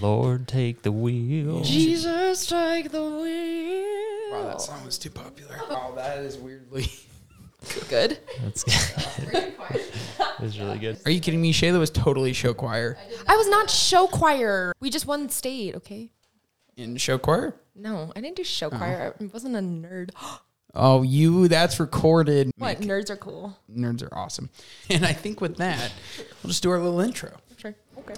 Lord, take the wheel. Jesus, take the wheel. Wow, that song was too popular. Oh, that is weirdly. Good. That's good. it's really good. Are you kidding me? Shayla was totally show choir I was not show choir. We just won state, okay? in show choir. No, I didn't do show oh. choir. I wasn't a nerd. Oh, you, that's recorded. what? Make- Nerds are cool. Nerds are awesome. And I think with that, we'll just do our little intro. Sure. Okay.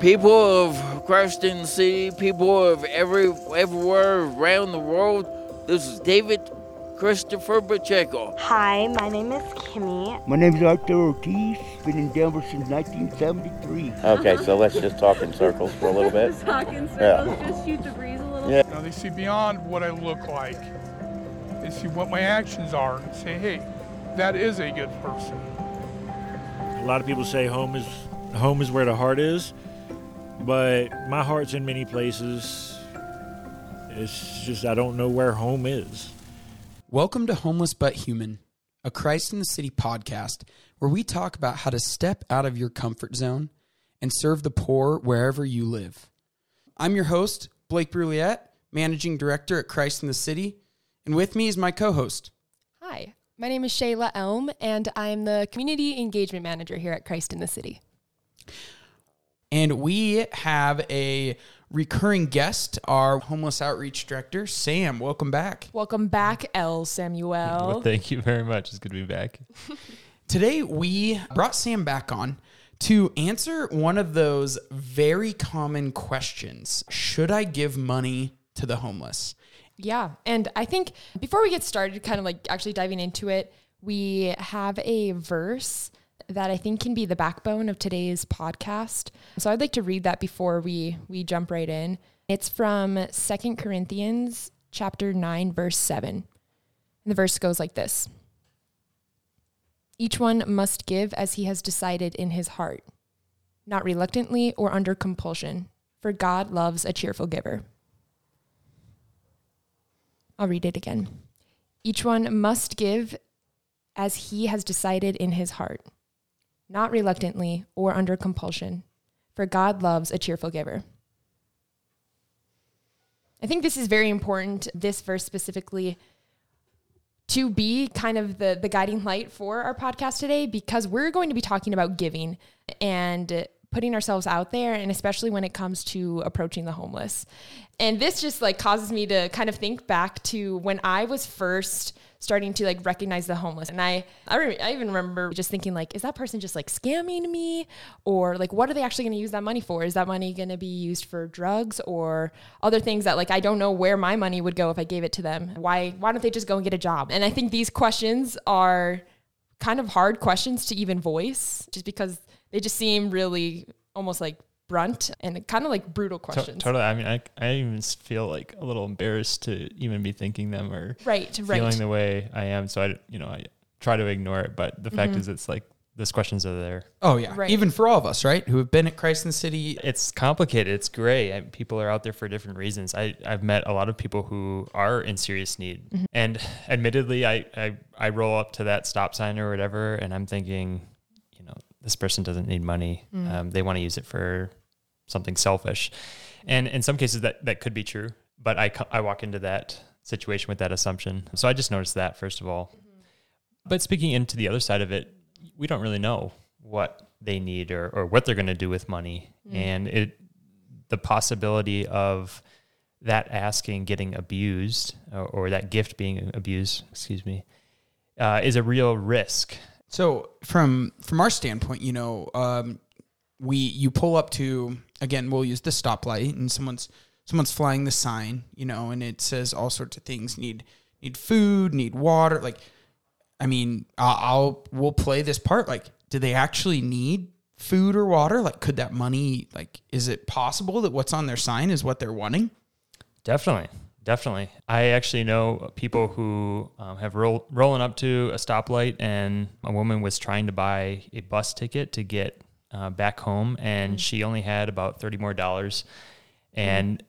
People of Christian City, people of every everywhere around the world. This is David Christopher Pacheco. Hi, my name is Kimmy. My name is Arthur Ortiz. Been in Denver since 1973. Okay, so let's just talk in circles for a little bit. just talk in Yeah. circles, just shoot the breeze a little. Yeah. Now they see beyond what I look like. They see what my actions are and say, hey, that is a good person. A lot of people say home is home is where the heart is, but my heart's in many places. It's just I don't know where home is. Welcome to Homeless But Human, a Christ in the City podcast where we talk about how to step out of your comfort zone and serve the poor wherever you live. I'm your host, Blake Bruliette, Managing Director at Christ in the City, and with me is my co host. Hi, my name is Shayla Elm, and I'm the Community Engagement Manager here at Christ in the City. And we have a recurring guest, our Homeless Outreach Director, Sam. Welcome back. Welcome back, L. Samuel. Well, thank you very much. It's good to be back. Today, we brought Sam back on to answer one of those very common questions Should I give money to the homeless? Yeah. And I think before we get started, kind of like actually diving into it, we have a verse that I think can be the backbone of today's podcast. So I'd like to read that before we we jump right in. It's from Second Corinthians chapter 9 verse 7. And the verse goes like this. Each one must give as he has decided in his heart, not reluctantly or under compulsion, for God loves a cheerful giver. I'll read it again. Each one must give as he has decided in his heart, not reluctantly or under compulsion, for God loves a cheerful giver. I think this is very important, this verse specifically, to be kind of the, the guiding light for our podcast today, because we're going to be talking about giving and putting ourselves out there, and especially when it comes to approaching the homeless. And this just like causes me to kind of think back to when I was first starting to like recognize the homeless. And I, I, re- I even remember just thinking like, is that person just like scamming me? Or like, what are they actually going to use that money for? Is that money going to be used for drugs or other things that like, I don't know where my money would go if I gave it to them. Why, why don't they just go and get a job? And I think these questions are kind of hard questions to even voice just because they just seem really almost like brunt and kind of like brutal To- questions. totally. I mean, I, I even feel like a little embarrassed to even be thinking them or Right, right. feeling the way I am. So I, you know, I try to ignore it. But the fact Mhm. is, it's like those questions are there. Oh, yeah. Right. Even for all of us, right? Who have been at Christ in the City. It's complicated. It's gray. And people are out there for different reasons. I, I've met a lot of people who are in serious need. Mm-hmm. And admittedly, I, I, I roll up to that stop sign or whatever, and I'm thinking, you know, this person doesn't need money. Mm. Um, they want to use it for something selfish. And in some cases, that, that could be true. But I, I walk into that situation with that assumption. So I just noticed that, first of all. But speaking into the other side of it, we don't really know what they need or, or what they're going to do with money. And it, the possibility of that asking getting abused or, or that gift being abused, excuse me, uh, is a real risk. So from from our standpoint, you know, um, we you pull up to again, we'll use the stoplight, and someone's someone's flying the sign, you know, and it says all sorts of things need need food, need water. Like, I mean, I'll, I'll we'll play this part. Like, do they actually need food or water? Like, could that money like is it possible that what's on their sign is what they're wanting? Definitely. Definitely. I actually know people who um, have roll, rolling up to a stoplight and a woman was trying to buy a bus ticket to get uh, back home and she only had about 30 more dollars. And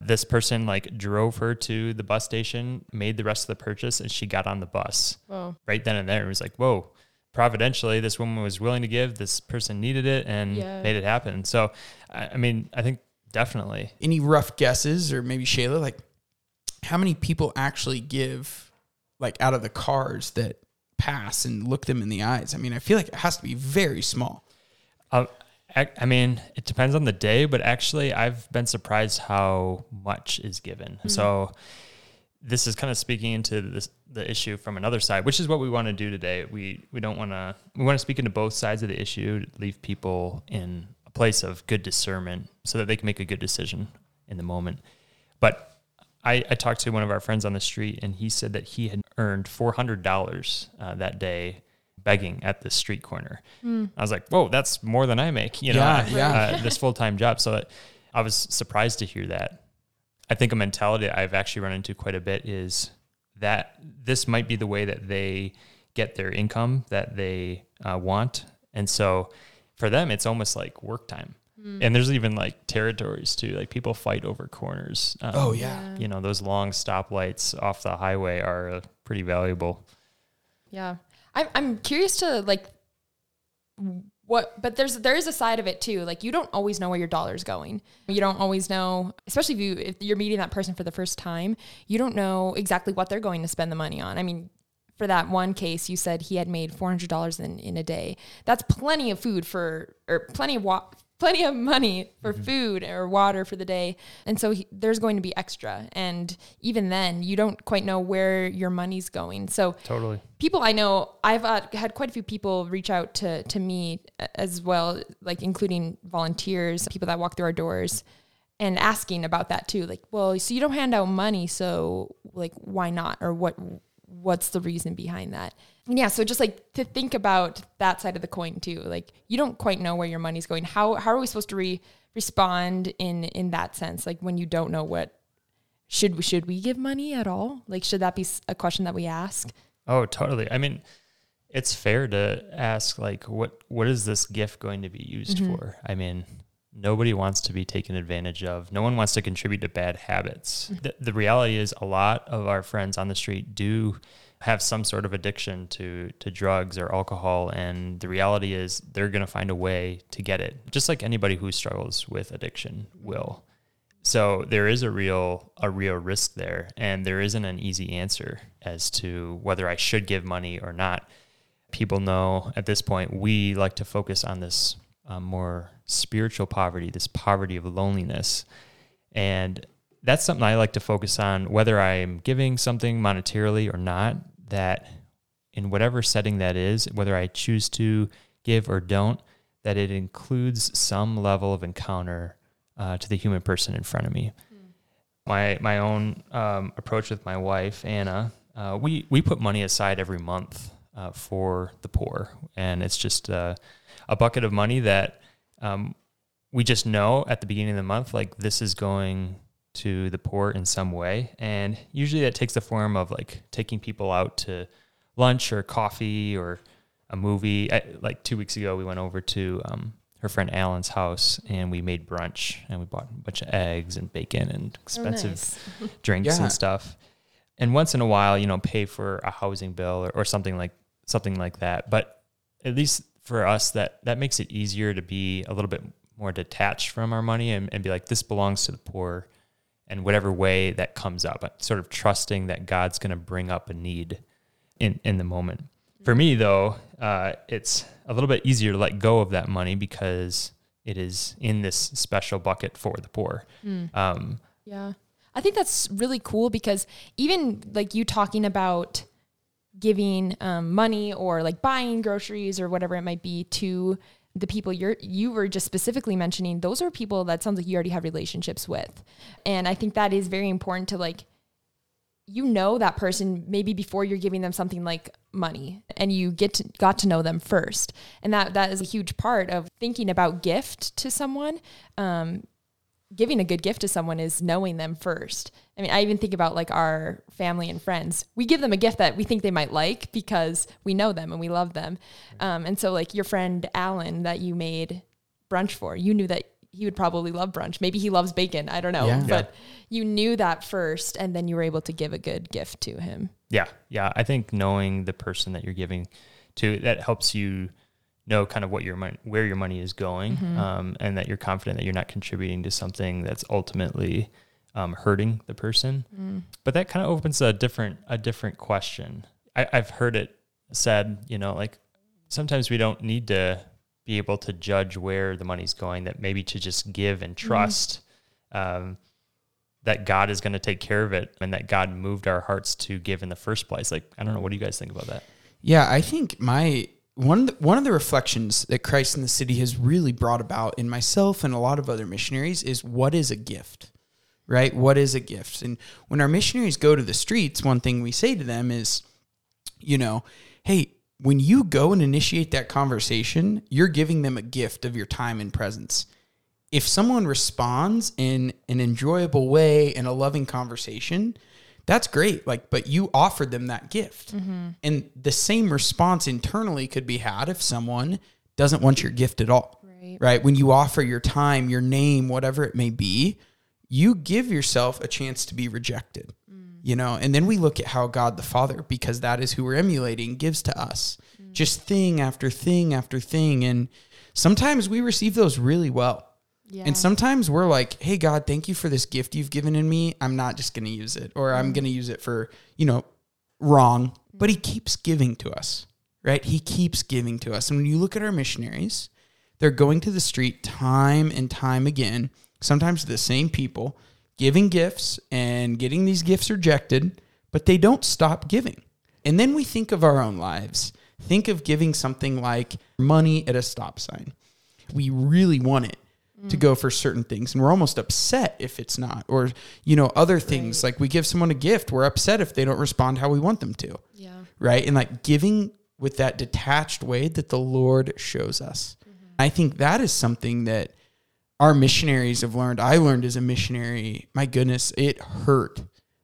this person like drove her to the bus station, made the rest of the purchase, and she got on the bus Whoa. right then and there. It was like, whoa, providentially, this woman was willing to give. This person needed it and Yeah. made it happen. So, I, I mean, I think definitely. Any rough guesses, or maybe Shayla, like how many people actually give, like out of the cars that pass and look them in the eyes? I mean, I feel like it has to be very small. Um, I, I mean, it depends on the day, but actually, I've been surprised how much is given. So, this is kind of speaking into this, the issue from another side, which is what we want to do today. We we don't want to we want to speak into both sides of the issue, leave people in a place of good discernment, so that they can make a good decision in the moment. But I, I talked to one of our friends on the street, and he said that he had earned four hundred dollars uh, that day begging at the street corner. I was like, "Whoa, that's more than I make." You know, Yeah, yeah. uh, this full time job. So I was surprised to hear that. I think a mentality I've actually run into quite a bit is that this might be the way that they get their income that they uh, want, and so for them, it's almost like work time. And there's even like territories too. Like people fight over corners. Um, Oh, yeah. you know those long stoplights off the highway are uh, pretty valuable. Yeah. I'm I'm curious to like what but there's there is a side of it too. Like you don't always know where your dollar's going. You don't always know, especially if you if you're meeting that person for the first time, you don't know exactly what they're going to spend the money on. I mean, for that one case, you said he had made four hundred dollars in in a day. That's plenty of food for or plenty of wa- plenty of money for food or water for the day. And so he, there's going to be extra. And even then, you don't quite know where your money's going. So Totally. people I know, I've uh, had quite a few people reach out to to me as well, like including volunteers, people that walk through our doors, and asking about that too. Like, well, so you don't hand out money, so like, why not, or what? What's the reason behind that? Yeah, so just like to think about that side of the coin too. Like, you don't quite know where your money's going. How how are we supposed to re- respond in in that sense? Like when you don't know what should we should we give money at all? Like, should that be a question that we ask? Oh, totally. I mean, it's fair to ask like what what is this gift going to be used mm-hmm. for? I mean, nobody wants to be taken advantage of. No one wants to contribute to bad habits. Mm-hmm. The, the reality is a lot of our friends on the street do have some sort of addiction to to drugs or alcohol and the reality is they're going to find a way to get it. Just like anybody who struggles with addiction will. So there is a real a real risk there, and there isn't an easy answer as to whether I should give money or not. People know at this point we like to focus on this um, more spiritual poverty, this poverty of loneliness, and that's something I like to focus on, whether I'm giving something monetarily or not. That in whatever setting that is, whether I choose to give or don't, that it includes some level of encounter uh, to the human person in front of me. My my own um, approach with my wife Anna, uh, we we put money aside every month uh, for the poor, and it's just uh, a bucket of money that um, we just know at the beginning of the month, like this is going to the poor in some way, and usually that takes the form of like taking people out to lunch or coffee or a movie. I, like two weeks ago, we went over to um, her friend Alan's house and we made brunch and we bought a bunch of eggs and bacon and expensive nice. drinks Yeah. and stuff. And once in a while, you know, pay for a housing bill or, or something like something like that. But at least for us, that that makes it easier to be a little bit more detached from our money and, and be like, this belongs to the poor, and whatever way that comes up, but sort of trusting that God's going to bring up a need in in the moment. For me, though, uh, it's a little bit easier to let go of that money because it is in this special bucket for the poor. Um, Yeah. I think that's really cool because even like you talking about giving um, money or like buying groceries or whatever it might be to the people you're you were just specifically mentioning those are people that sounds like you already have relationships with. And i think that is very important to like you know that person maybe before you're giving them something like money and you get to, got to know them first. And that that is a huge part of thinking about gift to someone um, giving a good gift to someone is knowing them first. I mean, I even think about like our family and friends. We give them a gift that we think they might like because we know them and we love them. Um, and so, like your friend Alan that you made brunch for, you knew that he would probably love brunch. Maybe he loves bacon. I don't know. Yeah. But you knew that first, and then you were able to give a good gift to him. Yeah, yeah. I think knowing the person that you're giving to, That helps you know kind of what your money, where your money is going, Mhm. um, and that you're confident that you're not contributing to something that's ultimately um, hurting the person. Mm. But that kind of opens a different a different question. I, I've heard it said, you know, like sometimes we don't need to be able to judge where the money's going. That maybe to just give and trust. Um, that God is going to take care of it and that God moved our hearts to give in the first place. Like, I don't know. What do you guys think about that? Yeah, I think my one of the, one of the reflections that Christ in the City has really brought about in myself and a lot of other missionaries is what is a gift, right? What is a gift? And when our missionaries go to the streets, one thing we say to them is, you know, hey, when you go and initiate that conversation, you're giving them a gift of your time and presence. If someone responds in an enjoyable way in a loving conversation, that's great. Like, but you offered them that gift. Mm-hmm. And the same response internally could be had if someone doesn't want your gift at all. Right. Right. When you offer your time, your name, whatever it may be, you give yourself a chance to be rejected. Mm. You know, and then we look at how God the Father, because that is who we're emulating, gives to us mm. just thing after thing after thing. And sometimes we receive those really well. Yeah. And sometimes we're like, hey, God, thank you for this gift you've given in me. I'm not just going to use it, or I'm mm. going to use it for, you know, wrong. Mm. But He keeps giving to us, right? He keeps giving to us. And when you look at our missionaries, they're going to the street time and time again, sometimes to the same people, giving gifts and getting these gifts rejected, but they don't stop giving. And then we think of our own lives. Think of giving something like money at a stop sign. We really want it to go for certain things. And we're almost upset if it's not. Or you know other things like we give someone a gift we're upset if they don't respond how we want them to. Yeah. right? And like giving with that detached way that the lord shows us. Mm-hmm. I think that is something that our missionaries have learned. I learned as a missionary my goodness it hurt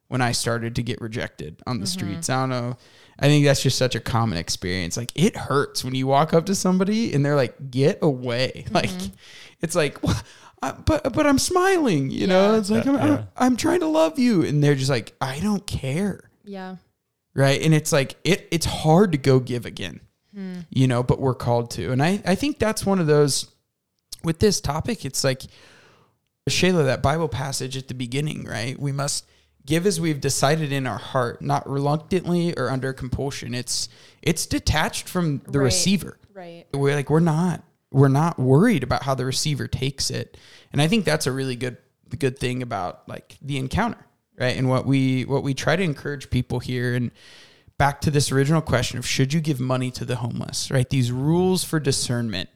when i started to get rejected on the mm-hmm. streets. I don't know i think that's just such a common experience. Like it hurts when you walk up to somebody and they're like get away. Like mm-hmm. it's like "Wha- I- but but i'm smiling you know? It's like Yeah, I'm, yeah. I'm, I'm trying to love you. And they're just like i don't care. Yeah. right? And it's like it it's hard to go give again hmm. you know but we're called to. And i i think that's one of those with this topic it's like shayla that bible passage at the beginning right? We must give as we've decided in our heart not reluctantly or under compulsion. It's it's detached from the Right. receiver. Right. we're like we're not we're not worried about how the receiver takes it. And i think that's a really good good thing about like the encounter right? And what we what we try to encourage people here and back to this original question of should you give money to the homeless right? These rules for discernment.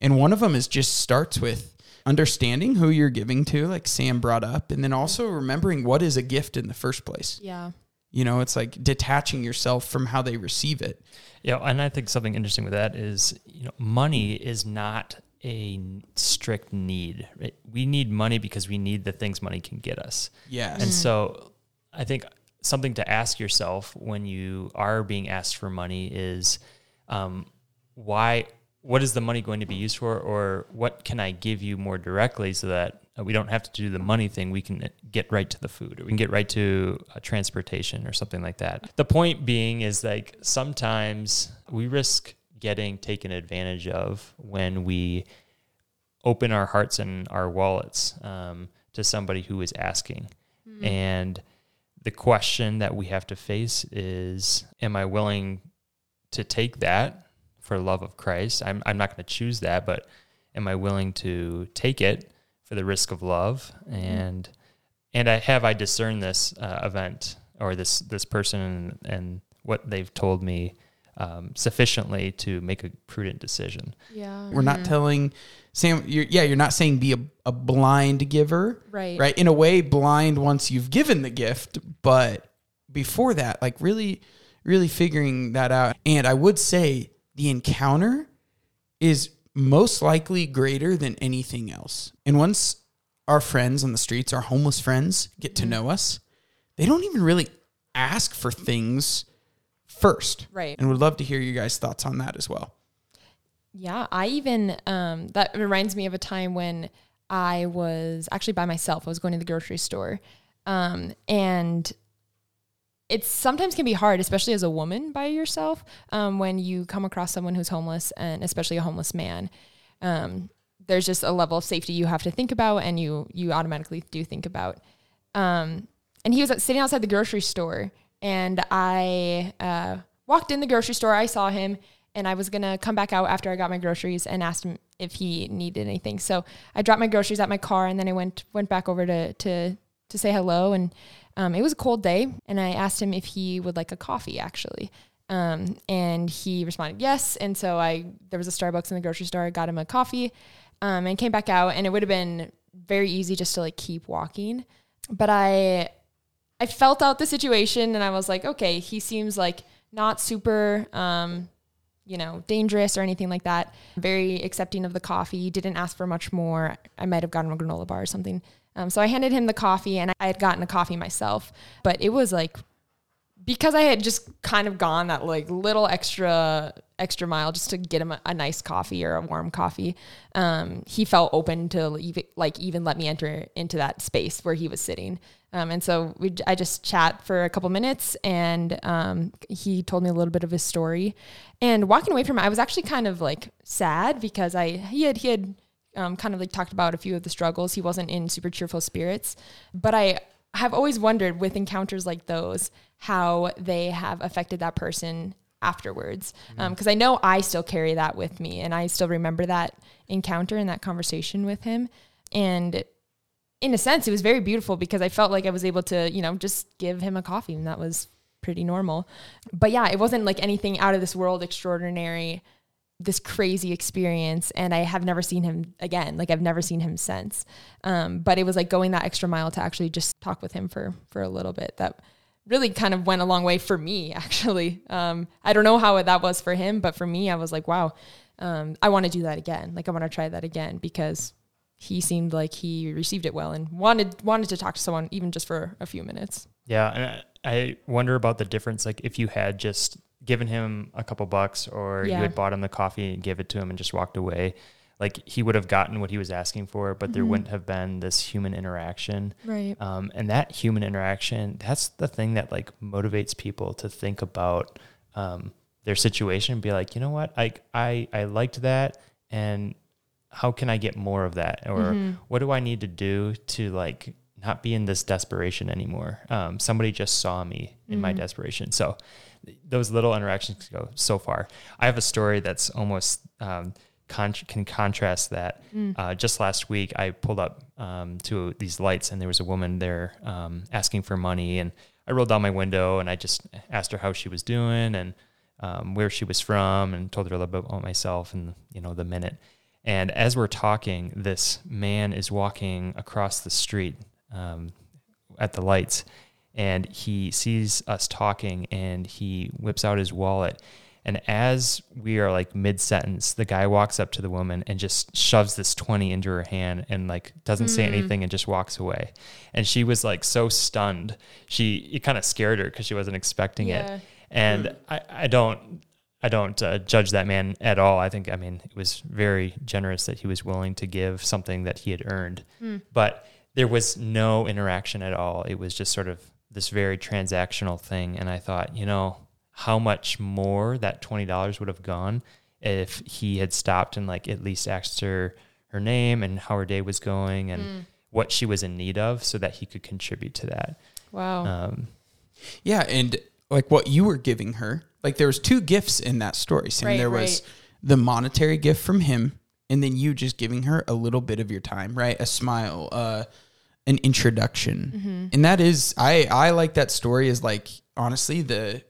And one of them is just starts with understanding who you're giving to like sam brought up and then also remembering what is a gift in the first place Yeah. you know it's like detaching yourself from how they receive it Yeah, and I think something interesting with that is, you know, money is not a strict need. Right? We need money because we need the things money can get us. yes And so I think something to ask yourself when you are being asked for money is um, why, what is the money going to be used for? Or what can I give you more directly so that uh, we don't have to do the money thing? We can get right to the food or we can get right to uh, transportation or something like that. The point being is like sometimes we risk getting taken advantage of when we open our hearts and our wallets um, to somebody who is asking. And the question that we have to face is Am I willing to take that for love of Christ? I'm, I'm not going to choose that, but am I willing to take it for the risk of love? And and I have I discerned this uh, event or this this person and, and what they've told me um, sufficiently to make a prudent decision. Yeah. We're not telling Sam. You're, yeah, you're not saying be a, a blind giver, Right. Right. In a way, blind once you've given the gift, but before that, like really, really figuring that out. And I would say the encounter is most likely greater than anything else. And once our friends on the streets, our homeless friends, get to know us, they don't even really ask for things first. Right. And would love to hear you guys' thoughts on that as well. Yeah, I even um, that reminds me of a time when I was actually by myself. I was going to the grocery store, um, and it's sometimes can be hard, especially as a woman by yourself, um, when you come across someone who's homeless and especially a homeless man. Um, there's just a level of safety you have to think about, and you you automatically do think about. Um, and he was sitting outside the grocery store, and I uh, walked in the grocery store. I saw him, and I was gonna come back out after I got my groceries and asked him if he needed anything. So I dropped my groceries at my car, and then I went went back over to to to say hello. And um, it was a cold day, and I asked him if he would like a coffee, actually. Um, and he responded yes. And so I there was a Starbucks in the grocery store. I got him a coffee, um, and came back out. And it would have been very easy just to like keep walking, but I I felt out the situation, and I was like, okay, he seems like not super. Um, you know, dangerous or anything like that. Very accepting of the coffee. Didn't ask for much more. I might have gotten a granola bar or something. Um, so I handed him the coffee, and I had gotten a coffee myself, but it was like because I had just kind of gone that like little extra extra mile just to get him a, a nice coffee or a warm coffee. Um, he felt open to like even let me enter into that space where he was sitting. Um, and so we, I just chat for a couple minutes, and um, he told me a little bit of his story. And walking away from it, I was actually kind of like sad because I he had he had um, kind of like talked about a few of the struggles. He wasn't in super cheerful spirits, but I have always wondered with encounters like those how they have affected that person afterwards. Because um, I know I still carry that with me and I still remember that encounter and that conversation with him. And in a sense, it was very beautiful because I felt like I was able to, you know, just give him a coffee and that was pretty normal. But yeah, it wasn't like anything out of this world extraordinary, this crazy experience. And I have never seen him again. Like I've never seen him since. Um, but it was like going that extra mile to actually just talk with him for, for a little bit that really kind of went a long way for me, actually. Um, I don't know how that was for him, but for me, I was like, wow, um, I want to do that again. Like I want to try that again because he seemed like he received it well and wanted wanted to talk to someone even just for a few minutes. Yeah, and I wonder about the difference. Like if you had just given him a couple bucks, or Yeah. you had bought him the coffee and gave it to him and just walked away, like he would have gotten what he was asking for, but there Mhm. wouldn't have been this human interaction. Right. Um, and that human interaction, that's the thing that like motivates people to think about um, their situation and be like, you know what, I I I liked that, and how can I get more of that, or Mhm. what do I need to do to like not be in this desperation anymore? Um, somebody just saw me in my Mhm. desperation, so those little interactions go so far. I have a story that's almost um, con- can contrast that. Mm. Uh, just last week, I pulled up um, to these lights, and there was a woman there um, asking for money, and I rolled down my window and I just asked her how she was doing and um, where she was from, and told her a little bit about myself and you know the minute. And as we're talking, this man is walking across the street um, at the lights, and he sees us talking, and he whips out his wallet. And as we are like mid sentence, the guy walks up to the woman and just shoves this 20 into her hand and like doesn't say Mm. anything and just walks away. And she was like so stunned. She, it kind of scared her because she wasn't expecting Yeah. it. And I, I don't, I don't uh, judge that man at all. I think, I mean, it was very generous that he was willing to give something that he had earned. Hmm. But there was no interaction at all. It was just sort of this very transactional thing. And I thought, you know, how much more that $20 would have gone if he had stopped and like at least asked her her name and how her day was going and Mm. what she was in need of so that he could contribute to that. Wow. Um, Yeah, and like what you were giving her, like there was two gifts in that story. Sam. Right, there was right. the monetary gift from him, and then you just giving her a little bit of your time, right? A smile, uh, an introduction, Mm-hmm. and that is I I like that story is like honestly the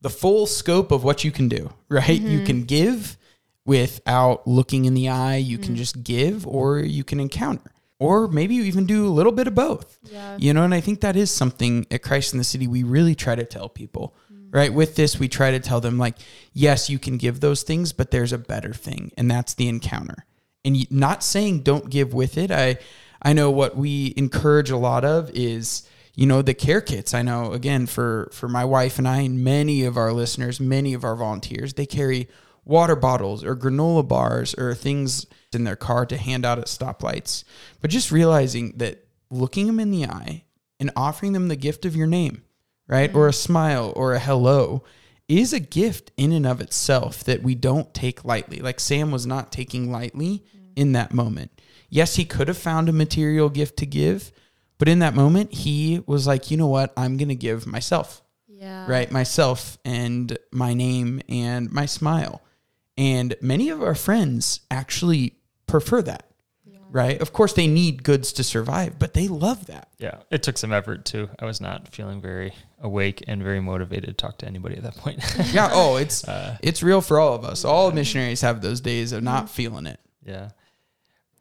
the full scope of what you can do, right? You Mm-hmm. can give without looking in the eye. You Mm. can just give, or you can encounter. Or maybe you even do a little bit of both. Yeah. You know, and I think that is something at Christ in the City we really try to tell people, right? With this, we try to tell them, like, yes, you can give those things, but there's a better thing, and that's the encounter. And not saying don't give with it. I, I know what we encourage a lot of is, you know, the care kits. I know again for for my wife and I, and many of our listeners, many of our volunteers, they carry water bottles or granola bars or things in their car to hand out at stoplights. But just realizing that looking them in the eye and offering them the gift of your name, right? Or a mm-hmm. smile or a hello is a gift in and of itself that we don't take lightly. Like Sam was not taking lightly in that moment. Yes, he could have found a material gift to give, but in that moment, he was like, you know what? I'm going to give myself, Yeah. right? Myself and my name and my smile. And many of our friends actually prefer that, right? Of course, they need goods to survive, but they love that. Yeah, it took some effort too. I was not feeling very awake and very motivated to talk to anybody at that point. Yeah. Oh, it's Uh, it's real for all of us. All missionaries have those days of not feeling it. Yeah.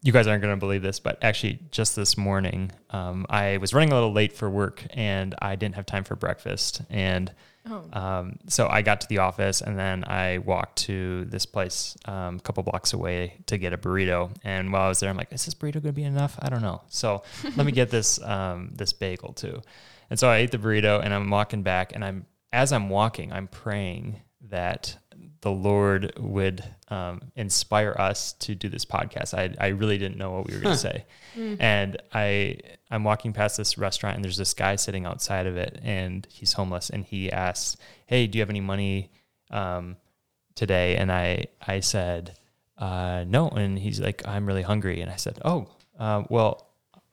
You guys aren't going to believe this, but actually, just this morning, um, I was running a little late for work and I didn't have time for breakfast. And um, so I got to the office and then I walked to this place um, a couple blocks away to get a burrito. And while I was there, I'm like, is this burrito going to be enough? I don't know. So let me get this um, this bagel too. And so I ate the burrito and I'm walking back and I'm as I'm walking, I'm praying that the Lord would um, inspire us to do this podcast. I, I really didn't know what we were going to say. And I I'm walking past this restaurant and there's this guy sitting outside of it and he's homeless and he asks, "Hey, do you have any money um, today?" And I I said, uh, "No." And he's like, "I'm really hungry." And I said, "Oh, uh, well,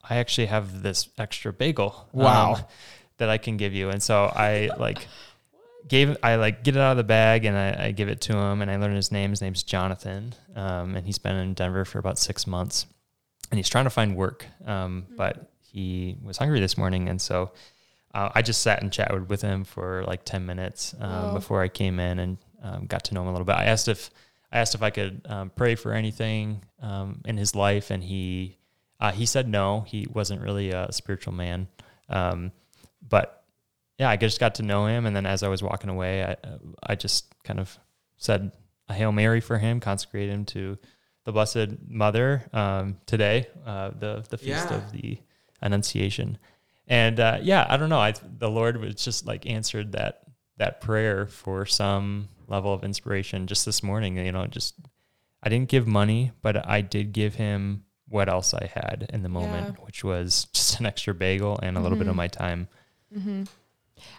I actually have this extra bagel. um, Wow. that I can give you." And so I like gave I like get it out of the bag and I, I give it to him and I learn his name. His name's Jonathan, um, and he's been in Denver for about six months, and he's trying to find work. Um, but he was hungry this morning, and so uh, I just sat and chatted with him for like ten minutes um, Wow. before I came in and um, got to know him a little bit. I asked if I asked if I could um, pray for anything um, in his life, and he uh, he said no. He wasn't really a spiritual man, um, but yeah, I just got to know him, and then as I was walking away, I I just kind of said a hail mary for him, consecrate him to the Blessed Mother um, today, uh, the the feast Yeah. of the Annunciation, and uh, yeah, I don't know, I the Lord was just like answered that that prayer for some level of inspiration just this morning. You know, just I didn't give money, but I did give him what else I had in the moment, which was just an extra bagel and a little bit of my time.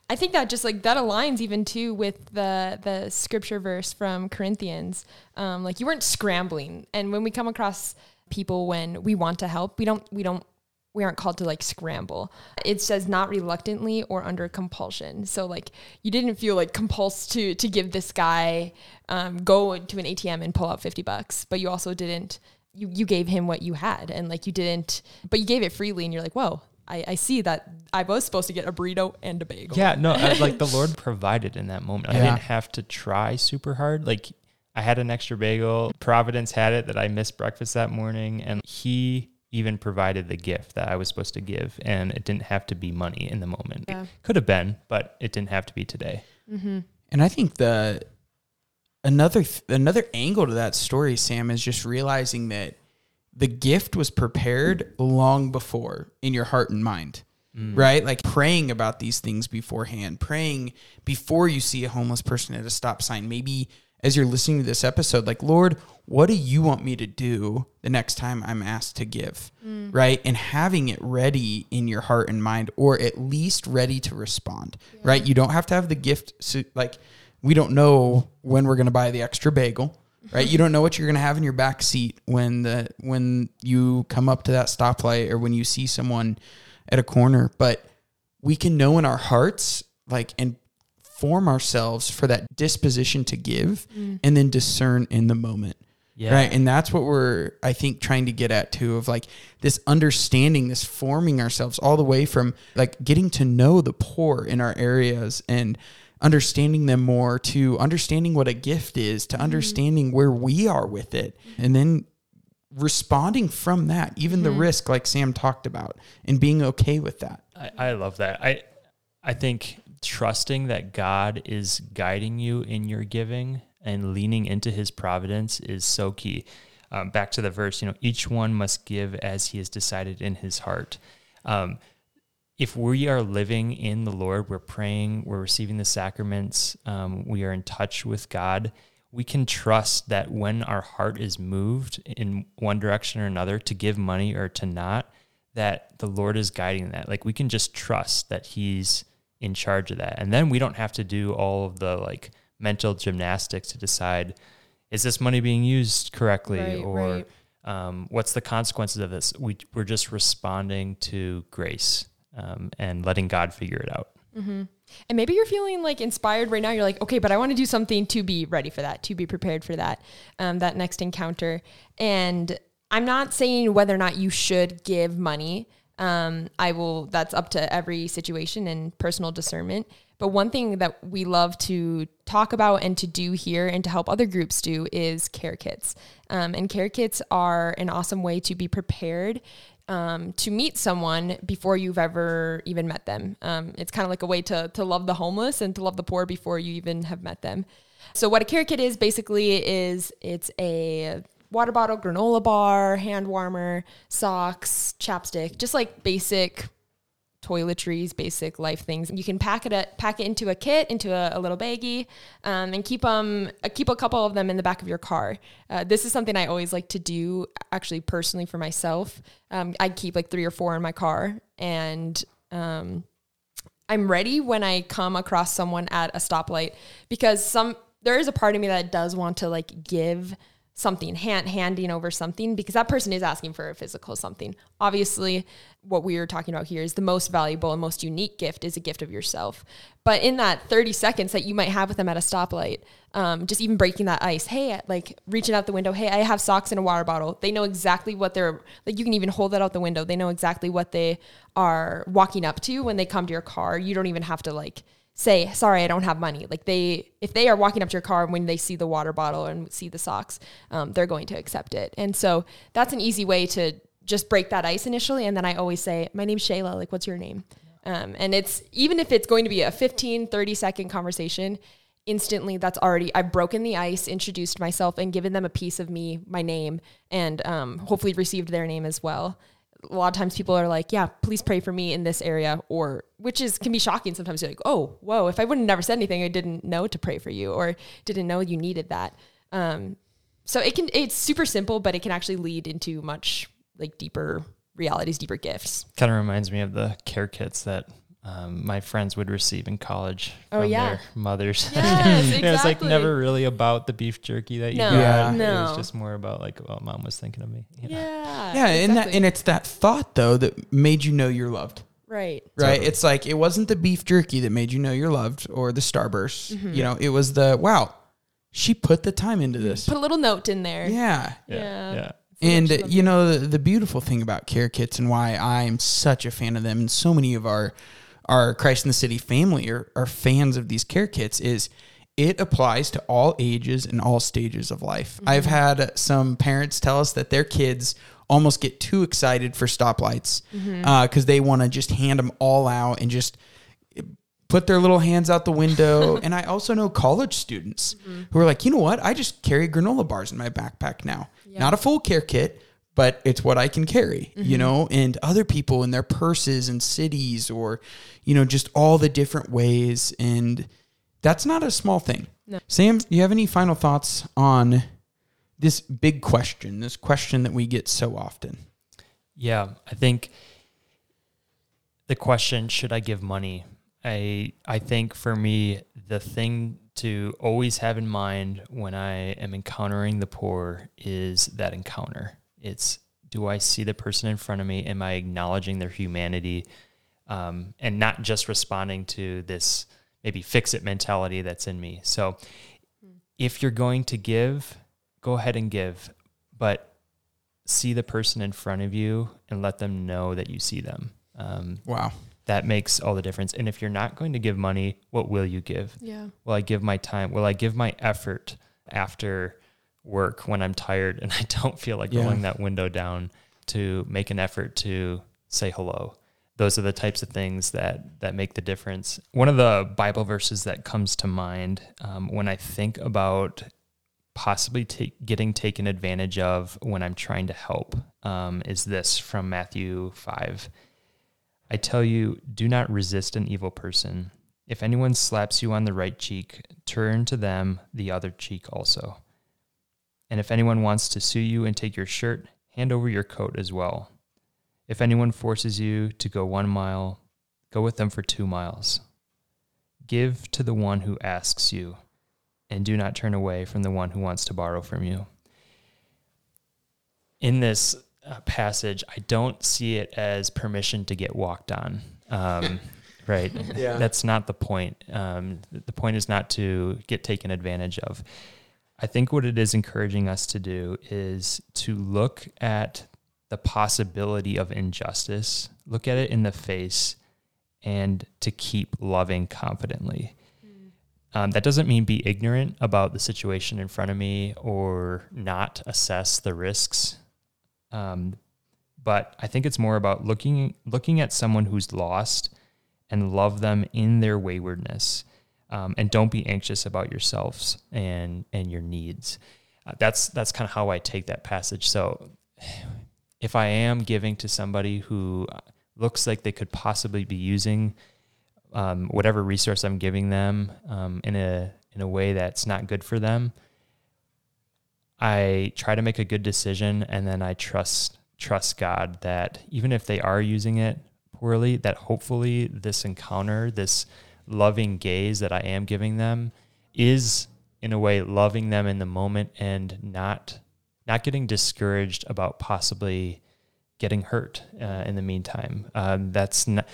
I think that just like that aligns even too with the the scripture verse from Corinthians. Um, like you weren't scrambling, and when we come across people when we want to help, we don't we don't we aren't called to like scramble. It says not reluctantly or under compulsion. So like you didn't feel like compulsed to to give this guy um, go to an ATM and pull out fifty bucks, but you also didn't. You, you gave him what you had and like you didn't but you gave it freely and you're like whoa I, I see that I was supposed to get a burrito and a bagel. Yeah, no, I, like the Lord provided in that moment. I didn't have to try super hard. Like I had an extra bagel. Providence had it that I missed breakfast that morning, and He even provided the gift that I was supposed to give, and it didn't have to be money in the moment. Yeah. It could have been, but it didn't have to be today. Mm-hmm. And I think the another th- another angle to that story, Sam, is just realizing that the gift was prepared long before in your heart and mind. Mm. Right? Like praying about these things beforehand, praying before you see a homeless person at a stop sign. Maybe as you're listening to this episode, like, Lord, what do you want me to do the next time I'm asked to give? Mm. Right? And having it ready in your heart and mind, or at least ready to respond. Right? You don't have to have the gift. So, like, we don't know when we're going to buy the extra bagel right? You don't know what you're going to have in your back seat when the when you come up to that stoplight or when you see someone at a corner but we can know in our hearts like and form ourselves for that disposition to give mm. and then discern in the moment Yeah. right? And that's what we're i think trying to get at too of like this understanding this forming ourselves all the way from like getting to know the poor in our areas and understanding them more to understanding what a gift is to understanding where we are with it and then responding from that even the risk like sam talked about and being okay with that I, I love that. I I think trusting that God is guiding you in your giving and leaning into His providence is so key. Um, back to the verse, you know, each one must give as he has decided in his heart. Um, if we are living in the Lord, we're praying, we're receiving the sacraments, um, we are in touch with God. We can trust that when our heart is moved in one direction or another to give money or to not, that the Lord is guiding that. Like we can just trust that He's in charge of that. And then we don't have to do all of the like mental gymnastics to decide is this money being used correctly Right, or right. um, what's the consequences of this? We, we're just responding to grace um, and letting God figure it out. And maybe you're feeling like inspired right now. You're like, okay, but I want to do something to be ready for that, to be prepared for that, um, that next encounter. And I'm not saying whether or not you should give money. Um, I will, that's up to every situation and personal discernment. But one thing that we love to talk about and to do here and to help other groups do is care kits. Um, and care kits are an awesome way to be prepared um, to meet someone before you've ever even met them. Um, it's kind of like a way to, to love the homeless and to love the poor before you even have met them. So what a care kit is basically is it's a water bottle, granola bar, hand warmer, socks, chapstick, just like basic toiletries, basic life things. You can pack it pack it into a kit, into a, a little baggie, um, and keep them uh, keep a couple of them in the back of your car. Uh, this is something I always like to do, actually personally for myself. Um, I keep like three or four in my car, and um, I'm ready when I come across someone at a stoplight because some there is a part of me that does want to like give something hand handing over something because that person is asking for a physical something. Obviously, what we are talking about here is the most valuable and most unique gift is a gift of yourself. But in that 30 seconds that you might have with them at a stoplight, um, just even breaking that ice, hey, like reaching out the window, hey, I have socks and a water bottle. They know exactly what they're like. You can even hold that out the window. They know exactly what they are walking up to when they come to your car. You don't even have to like say sorry i don't have money. Like they if they are walking up to your car when they see the water bottle and see the socks um, they're going to accept it. And so that's an easy way to just break that ice initially. And then i always say my name's shayla. Like what's your name? Um, and it's even if it's going to be a 15 30 second conversation instantly that's already i've broken the ice introduced myself and given them a piece of me my name and um, hopefully received their name as well a lot of times people are like, yeah, please pray for me in this area, or which is can be shocking sometimes. You're like, oh, whoa, if I would have never said anything, I didn't know to pray for you, or didn't know you needed that. Um, so it can it's super simple, but it can actually lead into much like deeper realities, deeper gifts. Kind of reminds me of the care kits that um, my friends would receive in college Oh, from yeah. their mothers. Yes, And it was like never really about the beef jerky that you No, got. Yeah. It was just more about like, oh, mom was thinking of me. you know? Yeah, Yeah, and that and it's that thought though that made you know you're loved. right. Right? Totally. It's like it wasn't the beef jerky that made you know you're loved or the starburst. Mm-hmm. You know, it was the wow, she put the time into this. Put a little note in there. Yeah. Yeah. Yeah. yeah. And Much you know the, the beautiful thing about care kits and why I'm such a fan of them, and so many of our our Christ in the City family are, are fans of these care kits is it applies to all ages and all stages of life. Mm-hmm. I've had some parents tell us that their kids almost get too excited for stoplights mm-hmm. uh, because they want to just hand them all out and just put their little hands out the window. and I also know college students mm-hmm. who are like, you know what? I just carry granola bars in my backpack now. Not a full care kit, but it's what I can carry, you mm-hmm. know? And other people in their purses and cities or, you know, just all the different ways. And that's not a small thing. Sam, do you have any final thoughts on this big question, this question that we get so often? Yeah, I think the question should I give money? I I think for me the thing to always have in mind when I am encountering the poor is that encounter. It's do I see the person in front of me? Am I acknowledging their humanity, um, and not just responding to this maybe fix it mentality that's in me? So, if you're going to give, go ahead and give, but see the person in front of you and let them know that you see them. Um, Wow. that makes all the difference. And if you're not going to give money, what will you give? Yeah. Will I give my time? Will I give my effort after work when I'm tired and I don't feel like Yeah. rolling that window down to make an effort to say hello? Those are the types of things that that make the difference. One of the Bible verses that comes to mind um, when I think about possibly take, getting taken advantage of when I'm trying to help um, is this from Matthew 5. I tell you, do not resist an evil person. If anyone slaps you on the right cheek, turn to them the other cheek also. And if anyone wants to sue you and take your shirt, hand over your coat as well. If anyone forces you to go one mile, go with them for two miles. Give to the one who asks you, and do not turn away from the one who wants to borrow from you. In this uh, passage, I don't see it as permission to get walked on. Um, right? Yeah. That's not the point. Um, the point is not to get taken advantage of. I think what it is encouraging us to do is to look at the possibility of injustice, look at it in the face, and to keep loving confidently. Um, that doesn't mean be ignorant about the situation in front of me or not assess the risks. Um, but I think it's more about looking looking at someone who's lost and love them in their waywardness, um, and don't be anxious about yourselves and and your needs. Uh, that's that's kind of how I take that passage. So, if I am giving to somebody who looks like they could possibly be using um, whatever resource I'm giving them um, in a in a way that's not good for them, I try to make a good decision, and then I trust trust God that even if they are using it poorly, that hopefully this encounter, this loving gaze that I am giving them, is in a way loving them in the moment and not not getting discouraged about possibly getting hurt uh, in the meantime. Um, that's not.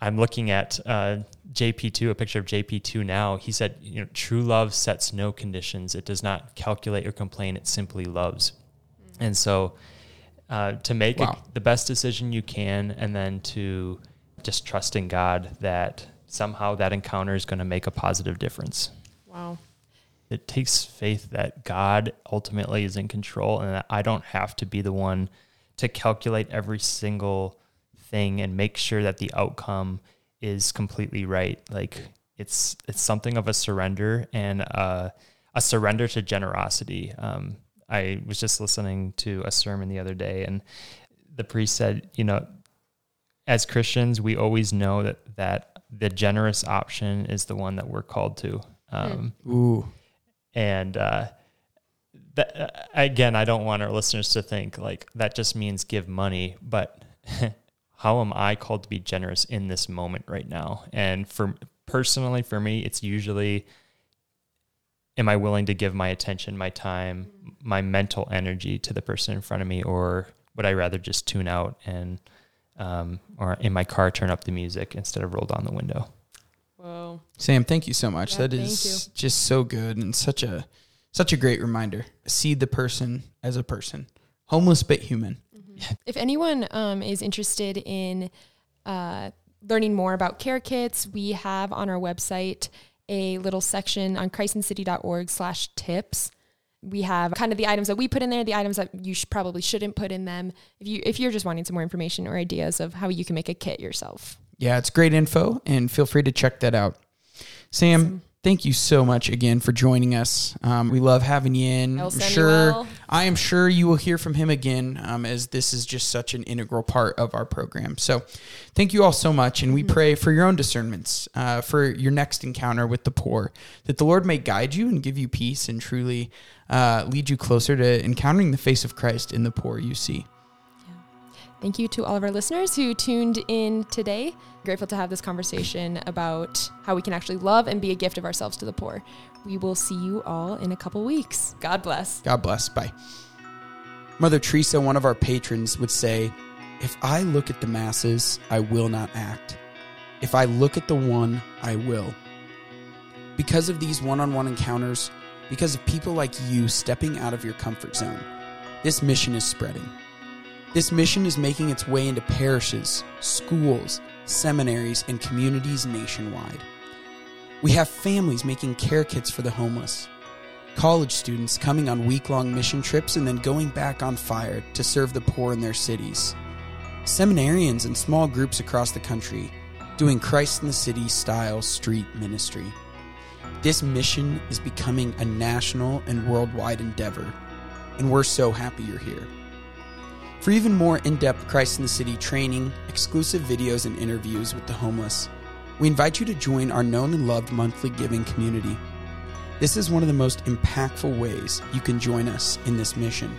I'm looking at uh, JP2, a picture of JP2 now. He said, you know, true love sets no conditions. It does not calculate or complain. It simply loves. And so uh, to make Wow. a, the best decision you can and then to just trust in God that somehow that encounter is going to make a positive difference. Wow. It takes faith that God ultimately is in control and that I don't have to be the one to calculate every single thing and make sure that the outcome is completely right. Like it's it's something of a surrender and uh, a surrender to generosity. Um, I was just listening to a sermon the other day, and the priest said, you know, as Christians, we always know that that the generous option is the one that we're called to. Um, Ooh. and uh, that uh, again, I don't want our listeners to think like that just means give money, but how am I called to be generous in this moment right now? And for personally, for me, it's usually am I willing to give my attention, my time, my mental energy to the person in front of me, or would I rather just tune out and um, or in my car turn up the music instead of roll down the window? Whoa. Sam, thank you so much. Yeah, that thank just so good and such a such a great reminder. See the person as a person, homeless but human. If anyone um, is interested in uh, learning more about care kits, we have on our website a little section on christinthecity.org slash tips. We have kind of the items that we put in there, the items that you should, probably shouldn't put in them. If you if you're just wanting some more information or ideas of how you can make a kit yourself. Yeah, it's great info, and feel free to check that out. Sam, Awesome. thank you so much again for joining us. Um, we love having you in. El I'm sure. I am sure you will hear from him again, um, as this is just such an integral part of our program. So, thank you all so much, and we pray for your own discernments, uh, for your next encounter with the poor, that the Lord may guide you and give you peace, and truly uh, lead you closer to encountering the face of Christ in the poor you see. Thank you to all of our listeners who tuned in today. Grateful to have this conversation about how we can actually love and be a gift of ourselves to the poor. We will see you all in a couple weeks. God bless. God bless. Bye. Mother Teresa, one of our patrons, would say, If I look at the masses, I will not act. If I look at the one, I will. Because of these one on one encounters, because of people like you stepping out of your comfort zone, this mission is spreading. This mission is making its way into parishes, schools, seminaries, and communities nationwide. We have families making care kits for the homeless, college students coming on week long mission trips and then going back on fire to serve the poor in their cities, seminarians and small groups across the country doing Christ in the City style street ministry. This mission is becoming a national and worldwide endeavor, and we're so happy you're here. For even more in depth Christ in the City training, exclusive videos, and interviews with the homeless, we invite you to join our known and loved monthly giving community. This is one of the most impactful ways you can join us in this mission.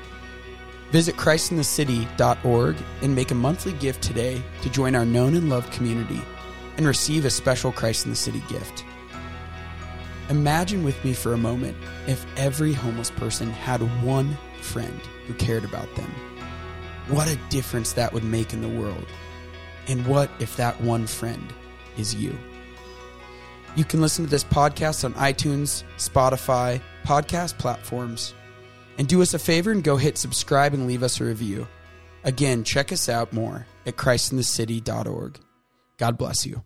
Visit ChristinTheCity.org and make a monthly gift today to join our known and loved community and receive a special Christ in the City gift. Imagine with me for a moment if every homeless person had one friend who cared about them. What a difference that would make in the world. And what if that one friend is you? You can listen to this podcast on iTunes, Spotify, podcast platforms. And do us a favor and go hit subscribe and leave us a review. Again, check us out more at christinthecity.org. God bless you.